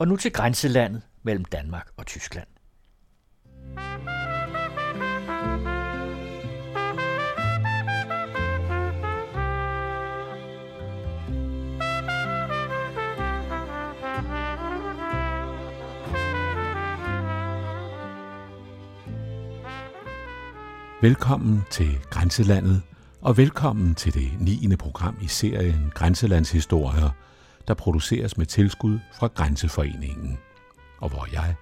Og nu til grænselandet mellem Danmark og Tyskland. Velkommen til Grænselandet, og velkommen til det 9. program i serien Grænselandshistorier, der produceres med tilskud fra Grænseforeningen, og hvor jeg,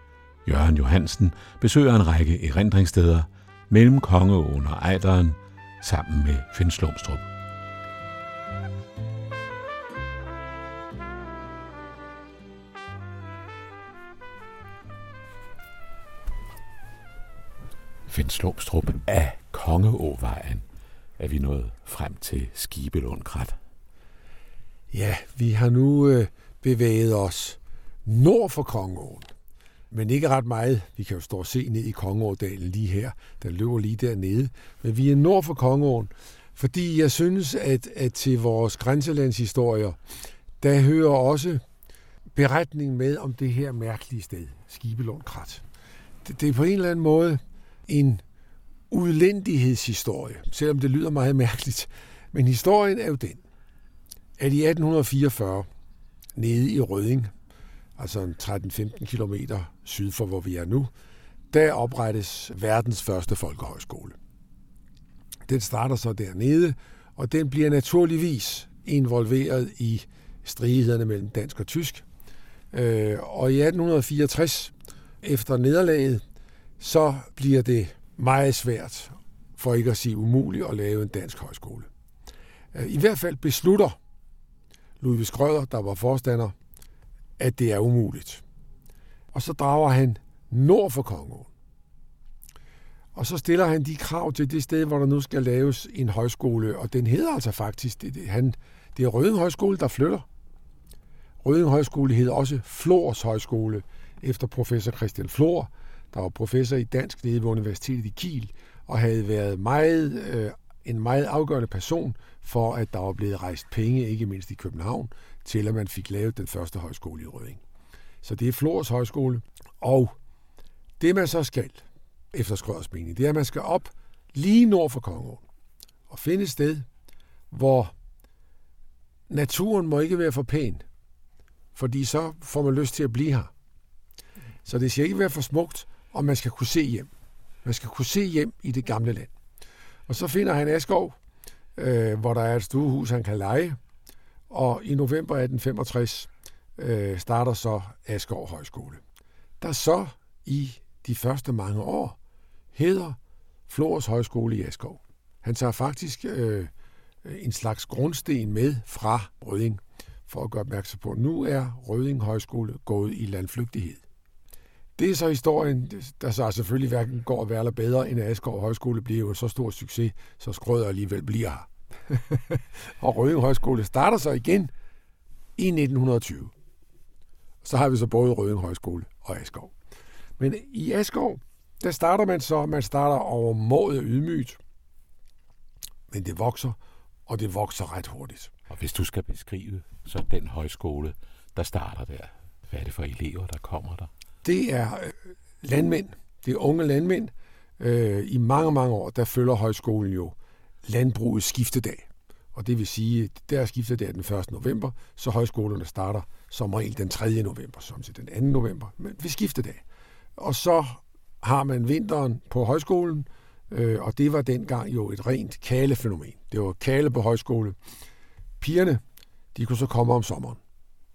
Jørgen Johansen, besøger en række erindringssteder mellem Kongeåen og Ejderen sammen med Finn Slumstrup. Finn Slumstrup af Kongeåvejen er vi nået frem til Skibelundkrat. Ja, vi har nu øh, bevæget os nord for Kongeåen, men ikke ret meget. Vi kan jo stå og se ned i Kongeådalen lige her. Den løber lige dernede. Men vi er nord for Kongeåen, fordi jeg synes, at, at til vores grænselandshistorier, der hører også beretning med om det her mærkelige sted, Skibelundkrat. Det, det er på en eller anden måde en udlændighedshistorie, selvom det lyder meget mærkeligt. Men historien er jo den, at i 1844, nede i Røding, altså 13-15 km syd for, hvor vi er nu, der oprettes verdens første folkehøjskole. Den starter så dernede, og den bliver naturligvis involveret i stridighederne mellem dansk og tysk. Øh, og i 1864, efter nederlaget, så bliver det meget svært, for ikke at sige umuligt, at lave en dansk højskole. Øh, I hvert fald beslutter Ludvig Skrøder, der var forstander, at det er umuligt. Og så drager han nord for Kongeåen. Og så stiller han de krav til det sted, hvor der nu skal laves en højskole, og den hedder altså faktisk, det, det, han, det er Røden Højskole, der flytter. Røden Højskole hedder også Flors Højskole, efter professor Christian Flor, der var professor i dansk nede ved Universitetet i Kiel, og havde været meget, øh, en meget afgørende person for, at der var blevet rejst penge, ikke mindst i København, til at man fik lavet den første højskole i Røding. Så det er Flors Højskole, og det man så skal, efter Skrøders mening, det er, at man skal op lige nord for Kongeåen og finde et sted, hvor naturen må ikke være for pæn, fordi så får man lyst til at blive her. Så det skal ikke være for smukt, og man skal kunne se hjem. Man skal kunne se hjem i det gamle land. Og så finder han Askov, øh, hvor der er et stuehus, han kan lege. Og i november 1865 øh, starter så Askov Højskole. Der så i de første mange år hedder Flores Højskole i Askov. Han tager faktisk øh, en slags grundsten med fra Røding, for at gøre opmærksom på, at nu er Røding Højskole gået i landflygtighed. Det er så historien, der så selvfølgelig hverken går værre eller bedre, end at Asgaard Højskole bliver jo så stor succes, så Skrøder alligevel bliver her. og Røde Højskole starter så igen i 1920. Så har vi så både Røde Højskole og Asgaard. Men i Asgaard, der starter man så, man starter over målet ydmygt, men det vokser, og det vokser ret hurtigt. Og hvis du skal beskrive så den højskole, der starter der, hvad er det for elever, der kommer der? Det er øh, landmænd. Det er unge landmænd. Øh, I mange, mange år, der følger højskolen jo landbrugets skiftedag. Og det vil sige, der skifter det den 1. november, så højskolerne starter som regel den 3. november, som til den 2. november, men ved skiftedag. Og så har man vinteren på højskolen, øh, og det var dengang jo et rent kalefænomen. Det var kale på højskole. Pigerne, de kunne så komme om sommeren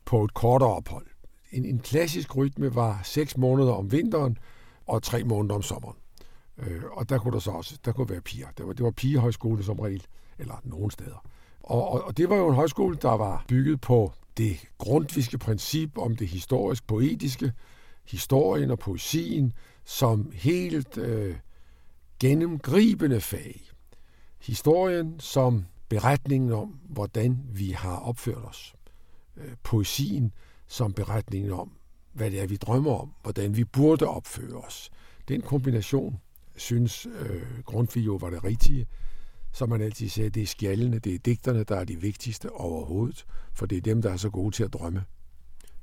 på et kortere ophold en, en klassisk rytme var seks måneder om vinteren og tre måneder om sommeren. Øh, og der kunne der så også der kunne være piger. Det var, det var pigehøjskole som regel, eller nogen steder. Og, og, og det var jo en højskole, der var bygget på det grundviske princip om det historisk-poetiske, historien og poesien som helt øh, gennemgribende fag. Historien som beretningen om, hvordan vi har opført os. Øh, poesien som beretningen om, hvad det er, vi drømmer om, hvordan vi burde opføre os. Den kombination synes øh, Grundtvig jo var det rigtige, som man altid sagde, det er skjallene, det er digterne, der er de vigtigste overhovedet, for det er dem, der er så gode til at drømme.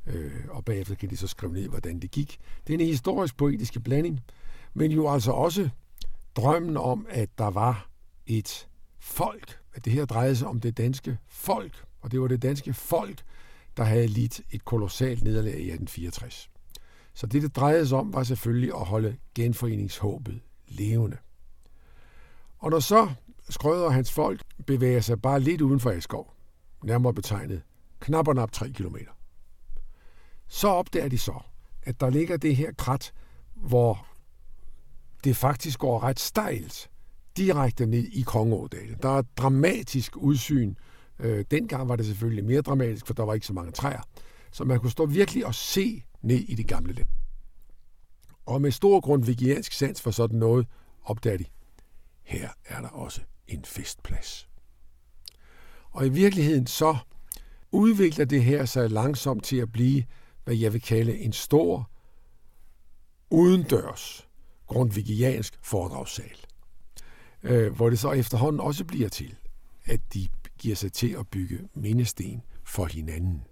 Øh, og bagefter kan de så skrive ned, hvordan det gik. Det er en historisk-poetiske blanding, men jo altså også drømmen om, at der var et folk, at det her drejede sig om det danske folk, og det var det danske folk, der havde lidt et kolossalt nederlag i 1864. Så det, det drejede sig om, var selvfølgelig at holde genforeningshåbet levende. Og når så Skrøder og hans folk bevæger sig bare lidt uden for Askov, nærmere betegnet knap og nap 3 km, så opdager de så, at der ligger det her krat, hvor det faktisk går ret stejlt direkte ned i Kongeådalen. Der er et dramatisk udsyn. Øh, dengang var det selvfølgelig mere dramatisk, for der var ikke så mange træer. Så man kunne stå virkelig og se ned i det gamle land. Og med stor grundvigiansk sans for sådan noget, opdager de, her er der også en festplads. Og i virkeligheden så udvikler det her sig langsomt til at blive, hvad jeg vil kalde en stor, udendørs, grundvigiansk foredragssal. Øh, hvor det så efterhånden også bliver til, at de giver sig til at bygge mindesten for hinanden.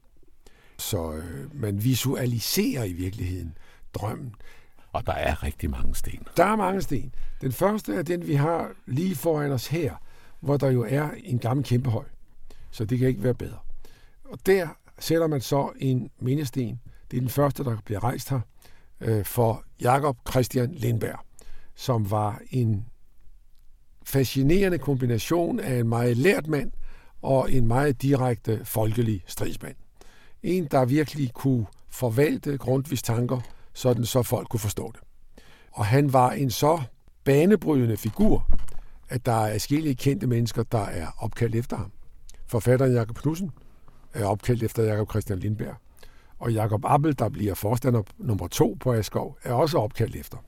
Så øh, man visualiserer i virkeligheden drømmen. Og der er rigtig mange sten. Der er mange sten. Den første er den, vi har lige foran os her, hvor der jo er en gammel kæmpehøj. Så det kan ikke være bedre. Og der sætter man så en mindesten. Det er den første, der bliver rejst her, øh, for Jakob Christian Lindberg, som var en fascinerende kombination af en meget lært mand og en meget direkte folkelig stridsmand. En, der virkelig kunne forvalte Grundtvigs tanker, sådan så folk kunne forstå det. Og han var en så banebrydende figur, at der er forskellige kendte mennesker, der er opkaldt efter ham. Forfatteren Jakob Knudsen er opkaldt efter Jakob Christian Lindberg. Og Jakob Appel, der bliver forstander nummer to på Askov, er også opkaldt efter.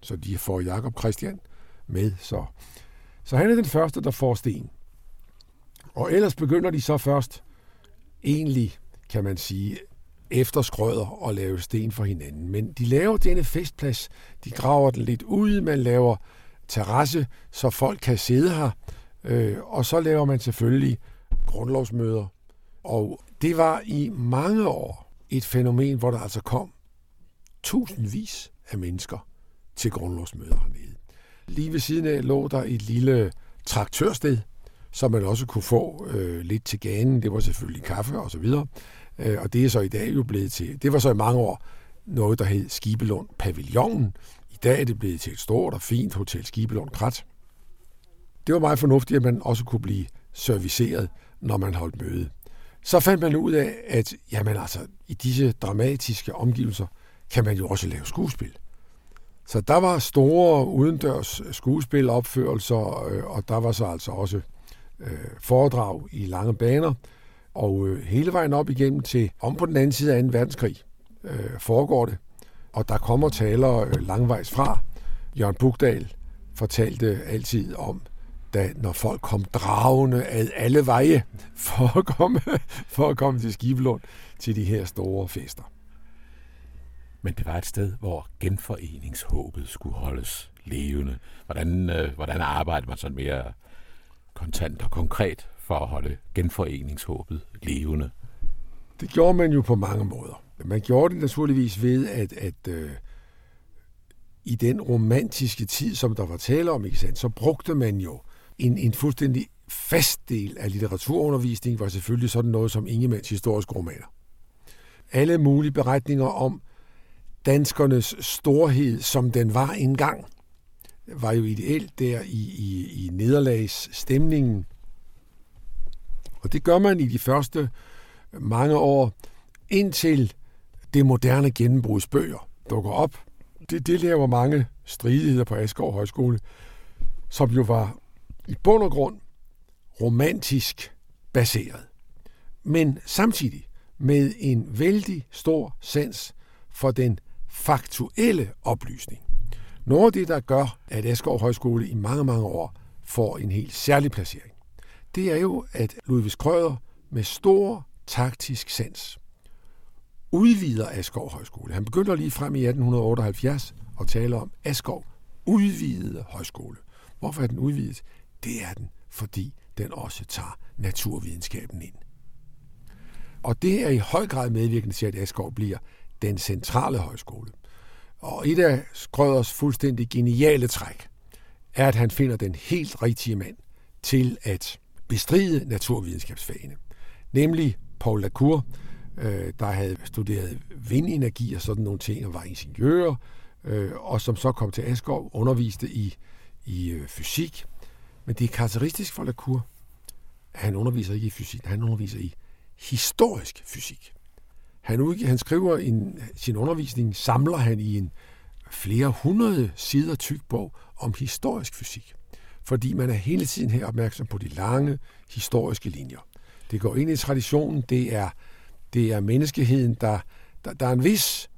Så de får Jakob Christian med. Så, så han er den første, der får sten. Og ellers begynder de så først egentlig, kan man sige, efter skrøder og lave sten for hinanden. Men de laver denne festplads, de graver den lidt ud, man laver terrasse, så folk kan sidde her, øh, og så laver man selvfølgelig grundlovsmøder. Og det var i mange år et fænomen, hvor der altså kom tusindvis af mennesker til grundlovsmøder hernede. Lige ved siden af lå der et lille traktørsted, som man også kunne få øh, lidt til ganen. Det var selvfølgelig kaffe og så videre. Øh, og det er så i dag jo blevet til, det var så i mange år noget, der hed Skibelund Pavillonen. I dag er det blevet til et stort og fint Hotel Skibelund Krat. Det var meget fornuftigt, at man også kunne blive serviceret, når man holdt møde. Så fandt man ud af, at jamen altså, i disse dramatiske omgivelser kan man jo også lave skuespil. Så der var store udendørs skuespilopførelser, øh, og der var så altså også øh, foredrag i lange baner, og øh, hele vejen op igennem til om på den anden side af 2. verdenskrig øh, foregår det. Og der kommer talere øh, langvejs fra. Jørgen Bugdal fortalte altid om, da når folk kom dragende ad alle veje for at komme, for at komme til Skibelund til de her store fester. Men det var et sted, hvor genforeningshåbet skulle holdes levende. Hvordan, øh, hvordan arbejder man sådan mere kontant og konkret for at holde genforeningshåbet levende? Det gjorde man jo på mange måder. Man gjorde det naturligvis ved, at, at øh, i den romantiske tid, som der var tale om, ikke sandt, så brugte man jo en, en fuldstændig fast del af litteraturundervisningen, var selvfølgelig sådan noget som Ingemanns historiske romaner. Alle mulige beretninger om danskernes storhed, som den var engang, var jo ideelt der i, i, i nederlagsstemningen. Og det gør man i de første mange år, indtil det moderne gennembrudsbøger dukker op. Det, det laver mange stridigheder på Asgaard Højskole, som jo var i bund og grund romantisk baseret. Men samtidig med en vældig stor sans for den faktuelle oplysning. Noget af det, der gør, at Asgaard Højskole i mange, mange år får en helt særlig placering, det er jo, at Ludvig Krøder med stor taktisk sans udvider Asgaard Højskole. Han begynder lige frem i 1878 at tale om Asgaard udvidede højskole. Hvorfor er den udvidet? Det er den, fordi den også tager naturvidenskaben ind. Og det er i høj grad medvirkende til, at Askov bliver den centrale højskole. Og et af Skrøders fuldstændig geniale træk er, at han finder den helt rigtige mand til at bestride naturvidenskabsfagene. Nemlig Paul Lacour, øh, der havde studeret vindenergi og sådan nogle ting, og var ingeniør, øh, og som så kom til Askov, underviste i, i øh, fysik. Men det er karakteristisk for Lacour, at han underviser ikke i fysik, han underviser i historisk fysik. Han, udgiver, han skriver en, sin undervisning, samler han i en flere hundrede sider tyk bog om historisk fysik. Fordi man er hele tiden her opmærksom på de lange historiske linjer. Det går ind i traditionen, det er, det er menneskeheden, der, der, der er en vis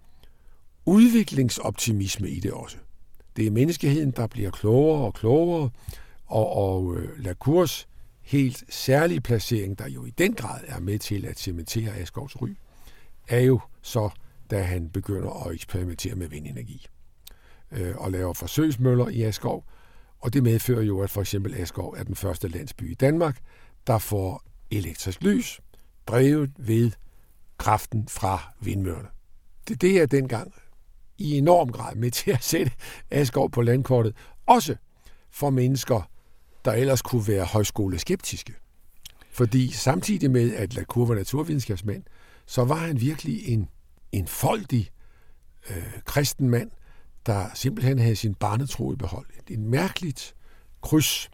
udviklingsoptimisme i det også. Det er menneskeheden, der bliver klogere og klogere, og, og øh, Lacours helt særlige placering, der jo i den grad er med til at cementere Askovs ry, er jo så, da han begynder at eksperimentere med vindenergi øh, og laver forsøgsmøller i Askov, og det medfører jo, at for eksempel Askov er den første landsby i Danmark, der får elektrisk lys, drevet ved kraften fra vindmøllerne. Det, det er dengang i enorm grad med til at sætte Askov på landkortet, også for mennesker, der ellers kunne være højskoleskeptiske. Fordi samtidig med, at La var naturvidenskabsmand, så var han virkelig en, en foldig øh, kristen mand, der simpelthen havde sin barnetro i behold. Et mærkeligt kryds.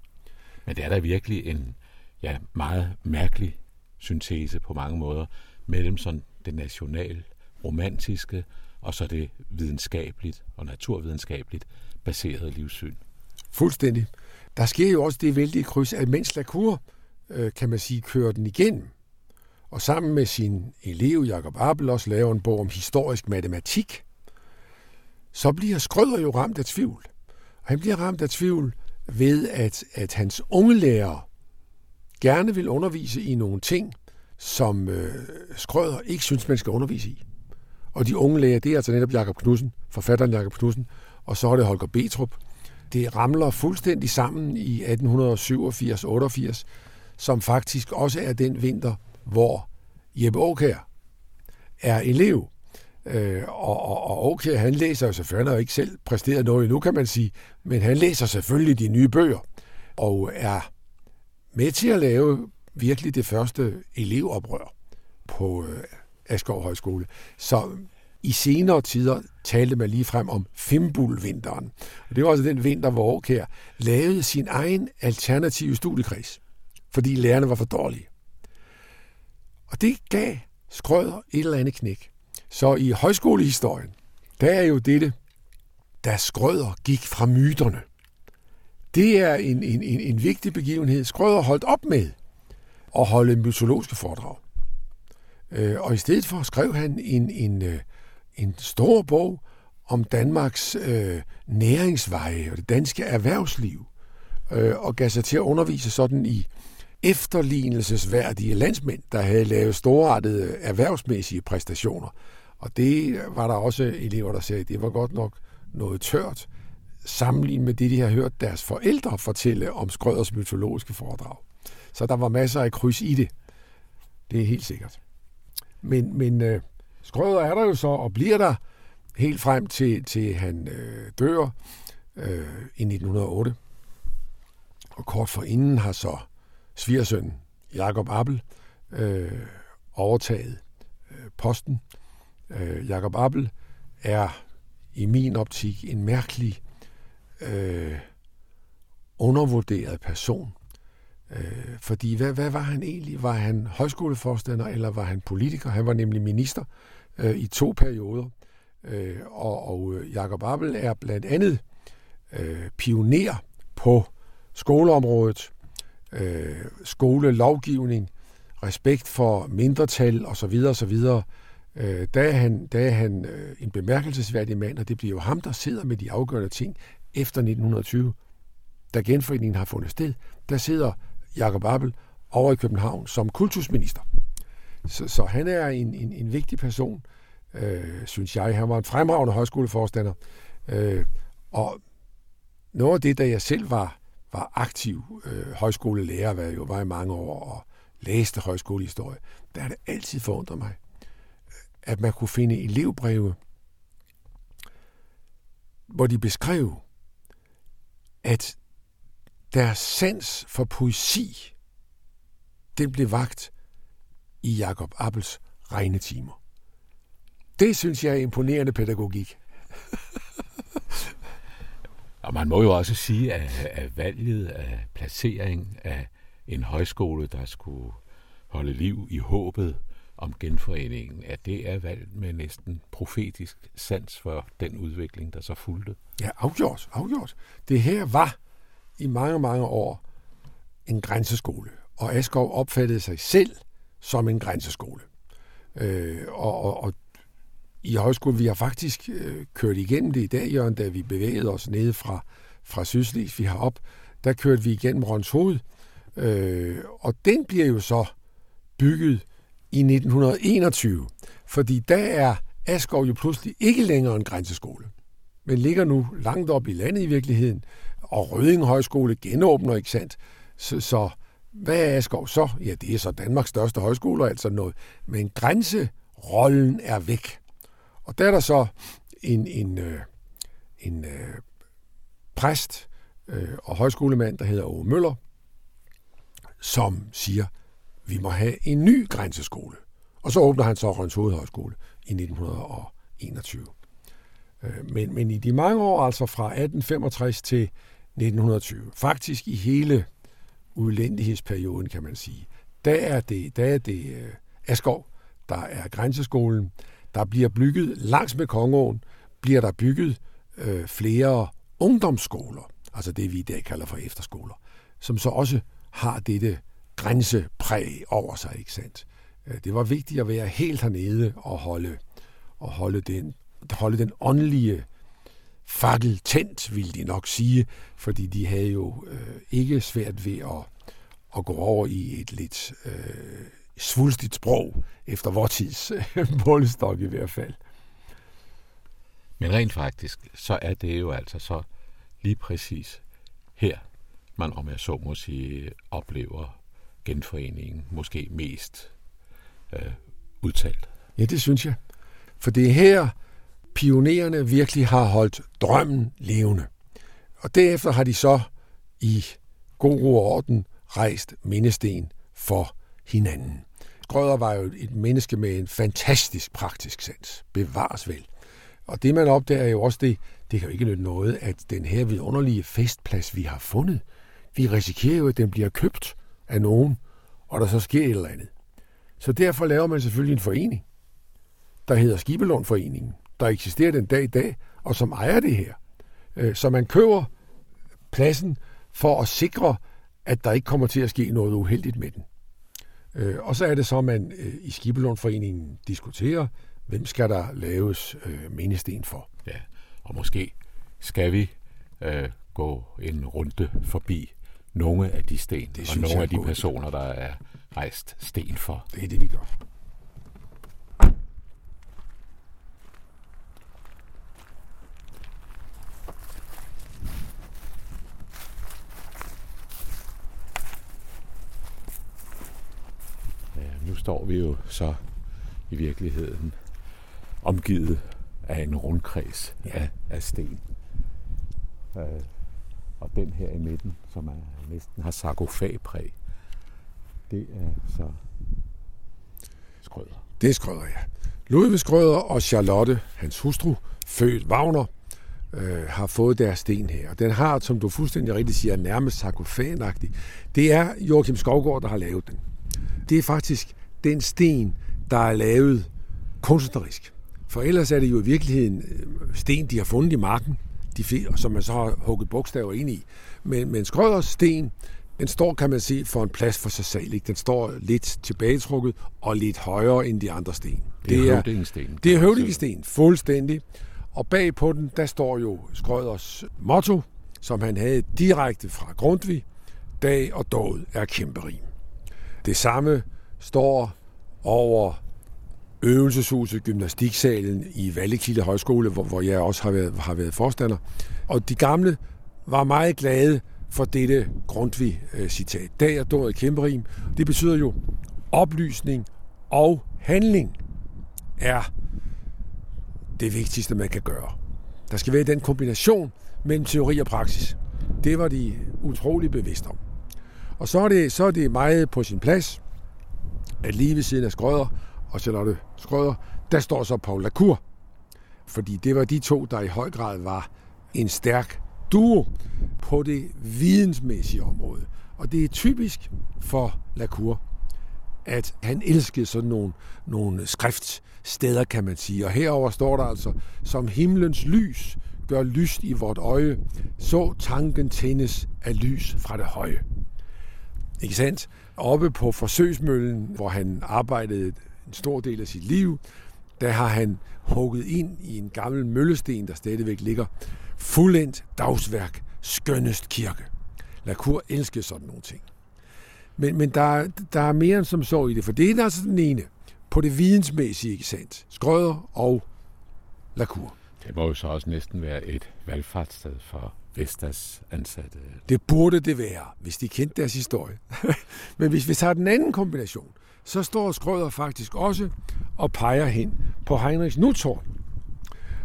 Men det er da virkelig en ja, meget mærkelig syntese på mange måder mellem sådan det national romantiske og så det videnskabeligt og naturvidenskabeligt baserede livssyn. Fuldstændig. Der sker jo også det vældige kryds, at mens Lacour, øh, kan man sige, kører den igennem, og sammen med sin elev Jakob Appel også laver en bog om historisk matematik, så bliver Skrøder jo ramt af tvivl. Og han bliver ramt af tvivl ved, at, at hans unge lærer gerne vil undervise i nogle ting, som øh, Skrøder ikke synes, man skal undervise i. Og de unge læger, det er altså netop Jakob Knudsen, forfatteren Jakob Knudsen, og så er det Holger Betrup. Det ramler fuldstændig sammen i 1887-88, som faktisk også er den vinter, hvor Jeppe Aukær er elev. Øh, og, og, og okay, han læser jo selvfølgelig, han har jo ikke selv præsteret noget endnu, kan man sige, men han læser selvfølgelig de nye bøger, og er med til at lave virkelig det første elevoprør på øh, Asgaard Højskole. Så i senere tider talte man lige frem om Fimbulvinteren. Og det var altså den vinter, hvor Aukær lavede sin egen alternative studiekreds, fordi lærerne var for dårlige. Og det gav Skrøder et eller andet knæk. Så i højskolehistorien, der er jo dette, da Skrøder gik fra myterne. Det er en, en, en, en vigtig begivenhed. Skrøder holdt op med at holde mytologiske foredrag. Øh, og i stedet for skrev han en, en, øh, en stor bog om Danmarks øh, næringsveje og det danske erhvervsliv, øh, og gav sig til at undervise sådan i efterlignelsesværdige landsmænd, der havde lavet storartede erhvervsmæssige præstationer. Og det var der også elever, der sagde, at det var godt nok noget tørt, sammenlignet med det, de har hørt deres forældre fortælle om Skrøders mytologiske foredrag. Så der var masser af kryds i det. Det er helt sikkert. Men, men øh, Skrøder er der jo så, og bliver der helt frem til, til han øh, dør øh, i 1908. Og kort forinden har så svigersøn Jakob Appel øh, overtaget øh, posten. Øh, Jakob Appel er i min optik en mærkelig øh, undervurderet person. Øh, fordi hvad, hvad var han egentlig? Var han højskoleforstander, eller var han politiker? Han var nemlig minister øh, i to perioder. Øh, og, og øh, Jakob Appel er blandt andet øh, pioner på skoleområdet, øh, skolelovgivning, respekt for mindretal osv. osv. Øh, der er han, der er han øh, en bemærkelsesværdig mand, og det bliver jo ham, der sidder med de afgørende ting efter 1920, da genforeningen har fundet sted. Der sidder Jakob Appel over i København som kultusminister. Så, så han er en, en, en vigtig person, øh, synes jeg. Han var en fremragende højskoleforstander. Øh, og noget af det, da jeg selv var, var aktiv øh, højskolelærer, hvad jeg jo var i mange år, og læste højskolehistorie, der er det altid forundret mig, øh, at man kunne finde elevbreve, hvor de beskrev, at deres sans for poesi, den blev vagt i Jakob Appels regnetimer. Det synes jeg er imponerende pædagogik. Og man må jo også sige, at, at valget af placering af en højskole, der skulle holde liv i håbet om genforeningen, at det er valgt med næsten profetisk sans for den udvikling, der så fulgte. Ja, afgjort, afgjort. Det her var i mange, mange år en grænseskole, og Askov opfattede sig selv som en grænseskole. Øh, og, og, og i højskolen, vi har faktisk øh, kørt igennem det i dag, Jørgen, da vi bevægede os ned fra, fra Sydslis, vi har op, der kørte vi igennem Rønshoved, øh, og den bliver jo så bygget i 1921, fordi der er Askov jo pludselig ikke længere en grænseskole, men ligger nu langt op i landet i virkeligheden, og Røding Højskole genåbner, ikke sandt? Så, så hvad er Askov så? Ja, det er så Danmarks største højskole, altså noget. Men grænserollen er væk. Og der er der så en, en, øh, en øh, præst øh, og højskolemand, der hedder Ove Møller, som siger, vi må have en ny grænseskole. Og så åbner han så Røns Hovedhøjskole i 1921. Øh, men, men i de mange år, altså fra 1865 til 1920, faktisk i hele udlændighedsperioden, kan man sige, der er det, der er det øh, Askov, der er grænseskolen. Der bliver bygget langs med Kongåen, bliver der bygget øh, flere ungdomsskoler, altså det vi i dag kalder for efterskoler, som så også har dette grænsepræg over sig, ikke sandt? Øh, det var vigtigt at være helt hernede og holde, og holde, den, holde den åndelige fakkel tændt, vil de nok sige, fordi de havde jo øh, ikke svært ved at, at gå over i et lidt øh, svulstigt sprog, efter vores tids målestok i hvert fald. Men rent faktisk, så er det jo altså så lige præcis her, man om jeg så må sige, oplever genforeningen måske mest øh, udtalt. Ja, det synes jeg. For det er her, pionererne virkelig har holdt drømmen levende. Og derefter har de så i god ro og orden rejst mindesten for hinanden. Skrøder var jo et menneske med en fantastisk praktisk sans. Bevares vel. Og det man opdager er jo også det, det kan jo ikke nytte noget, at den her vidunderlige festplads, vi har fundet, vi risikerer jo, at den bliver købt af nogen, og der så sker et eller andet. Så derfor laver man selvfølgelig en forening, der hedder Skibelundforeningen, der eksisterer den dag i dag, og som ejer det her. Øh, så man køber pladsen for at sikre, at der ikke kommer til at ske noget uheldigt med den. Øh, og så er det så, at man øh, i Skibelånforeningen diskuterer, hvem skal der laves mindesten for. Ja, og måske skal vi øh, gå en runde forbi nogle af de sten, det og nogle af de personer, der er rejst sten for. Det er det, vi gør. Ja, nu står vi jo så i virkeligheden omgivet af en rundkreds ja. af, af sten. Øh, og den her i midten, som er, næsten har sarkofagpræg, det er så Skrøder. Det er Skrøder, ja. Ludvig Skrøder og Charlotte, hans hustru, født Wagner, øh, har fået deres sten her. Og den har, som du fuldstændig rigtigt siger, nærmest sarkofagagtig. Det er Joachim Skovgaard, der har lavet den. Det er faktisk den sten, der er lavet kunstnerisk. For ellers er det jo i virkeligheden øh, sten, de har fundet i marken, de, som man så har hugget bogstaver ind i. Men, men Skrøders sten, den står, kan man sige, for en plads for sig selv. Ikke? Den står lidt tilbagetrukket og lidt højere end de andre sten. Det er, det er høvdingesten. Det er høvdingesten, fuldstændig. Og bag på den, der står jo Skrøders motto, som han havde direkte fra Grundtvig. Dag og død er kæmperim. Det samme står over øvelseshuset, gymnastiksalen i Vallekilde Højskole, hvor, hvor jeg også har været, har været forstander. Og de gamle var meget glade for dette Grundtvig-citat. Øh, Dag er dåret kæmperim. Det betyder jo, oplysning og handling er det vigtigste, man kan gøre. Der skal være den kombination mellem teori og praksis. Det var de utrolig bevidste om. Og så er det, så er det meget på sin plads, at lige ved siden af Skrøder og Charlotte Skrøder, der står så Paul Lacour. Fordi det var de to, der i høj grad var en stærk duo på det vidensmæssige område. Og det er typisk for Lacour, at han elskede sådan nogle, nogle skriftsteder, kan man sige. Og herover står der altså, som himlens lys gør lyst i vort øje, så tanken tændes af lys fra det høje. Ikke sandt? Oppe på forsøgsmøllen, hvor han arbejdede en stor del af sit liv, der har han hugget ind i en gammel møllesten, der stadigvæk ligger. Fuldendt dagsværk, skønnest kirke. Lacour elsker sådan nogle ting. Men, men der, der er mere end som så i det, for det er altså den ene. På det vidensmæssige, ikke sandt? Skrøder og Lacour. Det må jo så også næsten være et valgfartssted for Vestas ansatte. Det burde det være, hvis de kendte deres historie. Men hvis vi tager den anden kombination, så står Skrøder faktisk også og peger hen på Heinrichs Nuthorn.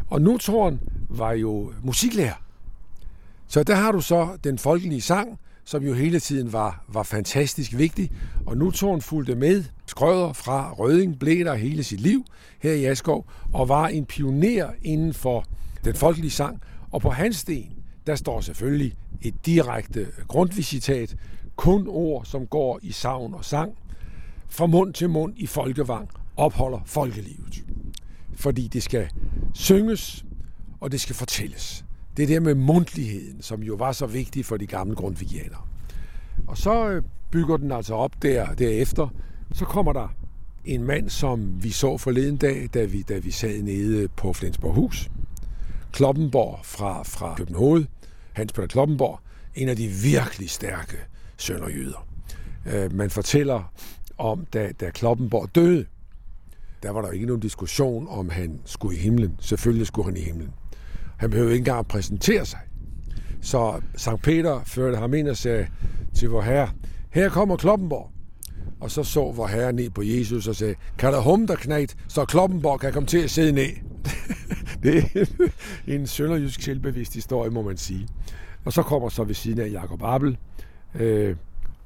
Og Nuthorn var jo musiklærer. Så der har du så den folkelige sang, som jo hele tiden var, var fantastisk vigtig. Og Nuthorn fulgte med Skrøder fra Røding, blev der hele sit liv her i Askov, og var en pioner inden for den folkelige sang. Og på hans sten, der står selvfølgelig et direkte grundvisitat, kun ord, som går i savn og sang, fra mund til mund i folkevang, opholder folkelivet. Fordi det skal synges, og det skal fortælles. Det er det med mundtligheden, som jo var så vigtig for de gamle grundvigianere. Og så øh, bygger den altså op der, derefter. Så kommer der en mand, som vi så forleden dag, da vi, da vi sad nede på Flensborg Hus, Kloppenborg fra, fra København. Hans Peter Kloppenborg. En af de virkelig stærke sønderjyder. Øh, man fortæller om, da, da Kloppenborg døde, der var der ikke nogen diskussion om, han skulle i himlen. Selvfølgelig skulle han i himlen. Han behøvede ikke engang præsentere sig. Så Sankt Peter førte ham ind og sagde til vor herre, her kommer Kloppenborg. Og så så vor herre ned på Jesus og sagde, kan der hum der knægt, så Kloppenborg kan komme til at sidde ned. det er en sønderjysk selvbevidst historie, må man sige. Og så kommer så ved siden af Jakob Abel. Øh,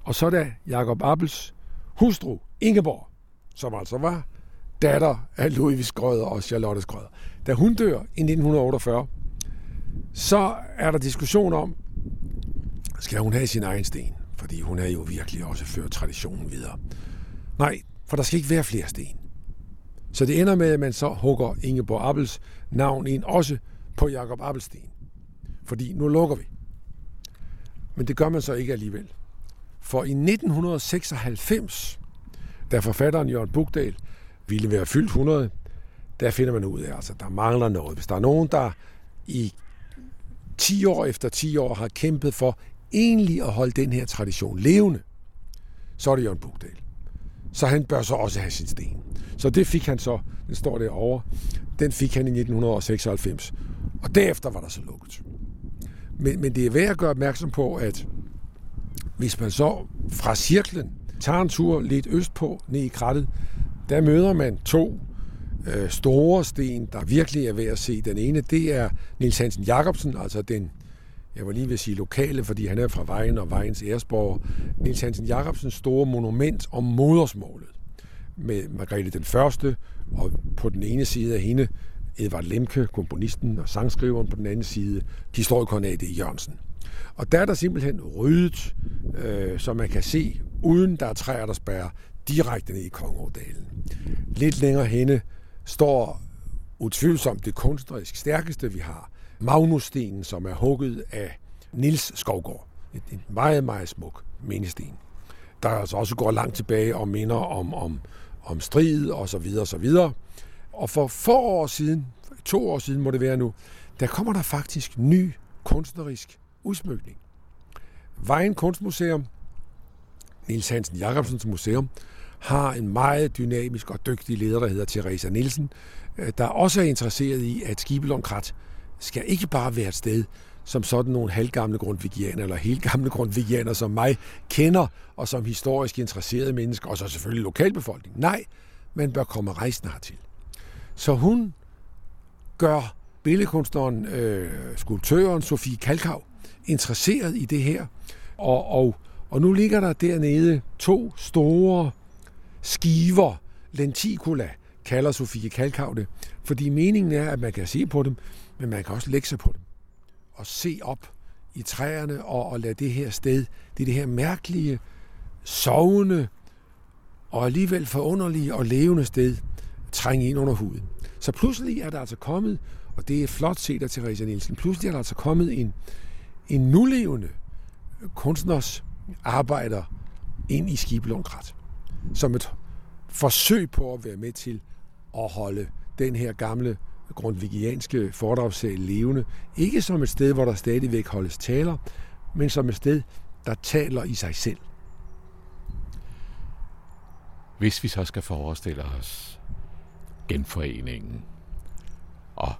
og så da Jakob Abels hustru, Ingeborg, som altså var datter af Louis Skrøder og Charlotte Skrøder. Da hun dør i 1948, så er der diskussion om, skal hun have sin egen sten? Fordi hun er jo virkelig også ført traditionen videre. Nej, for der skal ikke være flere sten. Så det ender med, at man så hugger Ingeborg Appels navn ind, også på Jakob Appelsten. Fordi nu lukker vi. Men det gør man så ikke alligevel. For i 1996, da forfatteren Jørgen Bugdal ville være fyldt 100, der finder man ud af, at altså, der mangler noget. Hvis der er nogen, der i 10 år efter 10 år har kæmpet for egentlig at holde den her tradition levende, så er det Jørgen Bugdal. Så han bør så også have sin sten. Så det fik han så, den står derovre, den fik han i 1996. Og derefter var der så lukket. Men, men det er værd at gøre opmærksom på, at hvis man så fra cirklen tager en tur lidt østpå, ned i krattet, der møder man to øh, store sten, der virkelig er værd at se. Den ene, det er Nils Hansen Jacobsen, altså den, jeg var lige ved at sige lokale, fordi han er fra Vejen og Vejens Æresborg, Nils Hansen Jacobsens store monument om modersmålet med Margrethe den Første, og på den ene side af hende Edvard Lemke, komponisten og sangskriveren, på den anden side historikeren A.D. Jørgensen. Og der er der simpelthen ryddet, øh, så man kan se, uden der er træer, der spærrer direkte ned i Kongeårdalen. Lidt længere henne står utvivlsomt det kunstnerisk stærkeste, vi har. Magnusstenen, som er hugget af Nils Skovgård. Et meget, meget smuk mindesten. Der altså også går langt tilbage og minder om, om, om strid og så videre og så videre. Og for få år siden, to år siden må det være nu, der kommer der faktisk ny kunstnerisk udsmykning. Vejen Kunstmuseum, Nils Hansen Jacobsens museum, har en meget dynamisk og dygtig leder, der hedder Theresa Nielsen, øh, der også er interesseret i, at Skibelund Krat skal ikke bare være et sted, som sådan nogle halvgamle grundvigianer, eller helt gamle grundvigianer, som mig kender, og som historisk interesserede mennesker, og så selvfølgelig lokalbefolkningen. Nej, man bør komme rejsende hertil. Så hun gør billedkunstneren, øh, skulptøren Sofie Kalkav, interesseret i det her. Og, og, og nu ligger der dernede to store skiver, lenticula, kalder Sofie Kalkav det, fordi meningen er, at man kan se på dem, men man kan også lægge sig på dem og se op i træerne og, og lade det her sted, det er det her mærkelige, sovende og alligevel forunderlige og levende sted, trænge ind under huden. Så pludselig er der altså kommet, og det er flot set af Theresa Nielsen, pludselig er der altså kommet en, en nulevende kunstners arbejder ind i Skibelund Krat. Som et forsøg på at være med til at holde den her gamle grundvigianske foredragssal levende. Ikke som et sted, hvor der stadigvæk holdes taler, men som et sted, der taler i sig selv. Hvis vi så skal forestille os genforeningen og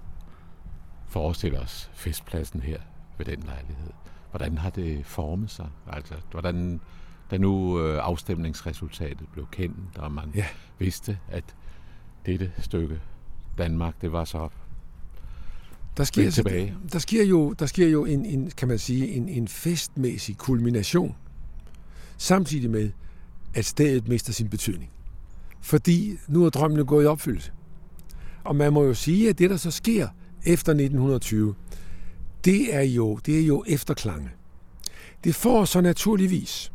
forestille os festpladsen her ved den lejlighed, hvordan har det formet sig? Altså, hvordan, da nu øh, afstemningsresultatet blev kendt, og man ja. vidste, at dette stykke Danmark, det var så der sker, tilbage. Der sker jo, der sker jo en, en, kan man sige, en, en festmæssig kulmination, samtidig med, at stedet mister sin betydning. Fordi nu er drømmene gået i opfyldelse. Og man må jo sige, at det, der så sker efter 1920, det er jo, det er jo efterklange. Det får så naturligvis,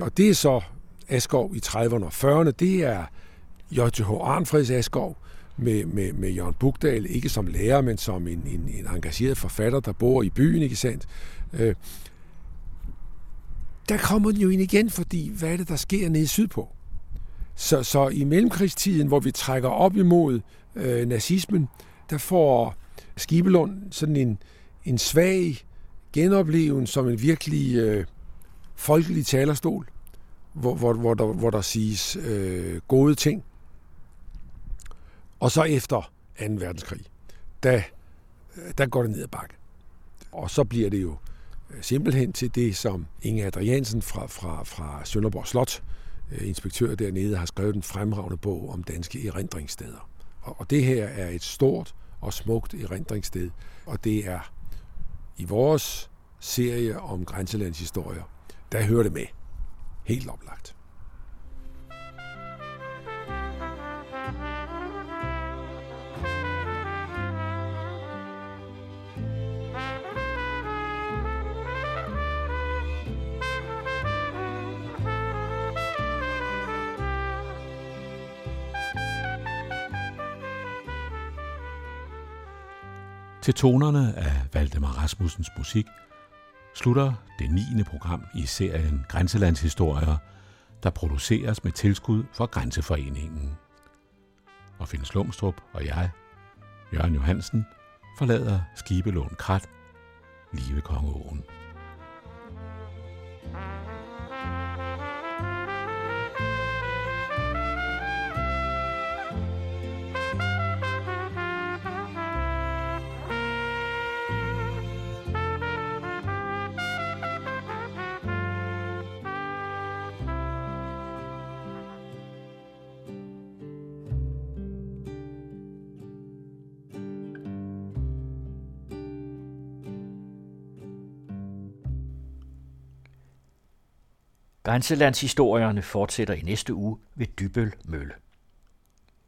og det er så Askov i 30'erne og 40'erne, det er J.H. Arnfreds Askov med, med, med Jørgen Bugdal, ikke som lærer, men som en, en, en engageret forfatter, der bor i byen, ikke sandt? Øh, der kommer den jo ind igen, fordi hvad er det, der sker nede sydpå? Så, så i mellemkrigstiden, hvor vi trækker op imod øh, nazismen, der får Skibelund sådan en, en svag genoplevelse som en virkelig øh, folkelig talerstol, hvor, hvor, hvor, der, hvor der siges øh, gode ting. Og så efter 2. verdenskrig, der, der går det ned ad bakke. Og så bliver det jo øh, simpelthen til det, som Inge Adriansen fra, fra, fra Sønderborg Slot, øh, inspektør dernede, har skrevet en fremragende bog om danske erindringssteder. Og, og det her er et stort og smukt erindringssted, og det er i vores serie om grænselandshistorier, der hører det med. Helt oplagt. Til tonerne af Valdemar Rasmussens musik slutter det 9. program i serien Grænselandshistorier, der produceres med tilskud fra Grænseforeningen. Og Finn Slumstrup og jeg, Jørgen Johansen, forlader Skibelån Krat lige ved Kongeåen. Grænselandshistorierne fortsætter i næste uge ved Dybøl Mølle.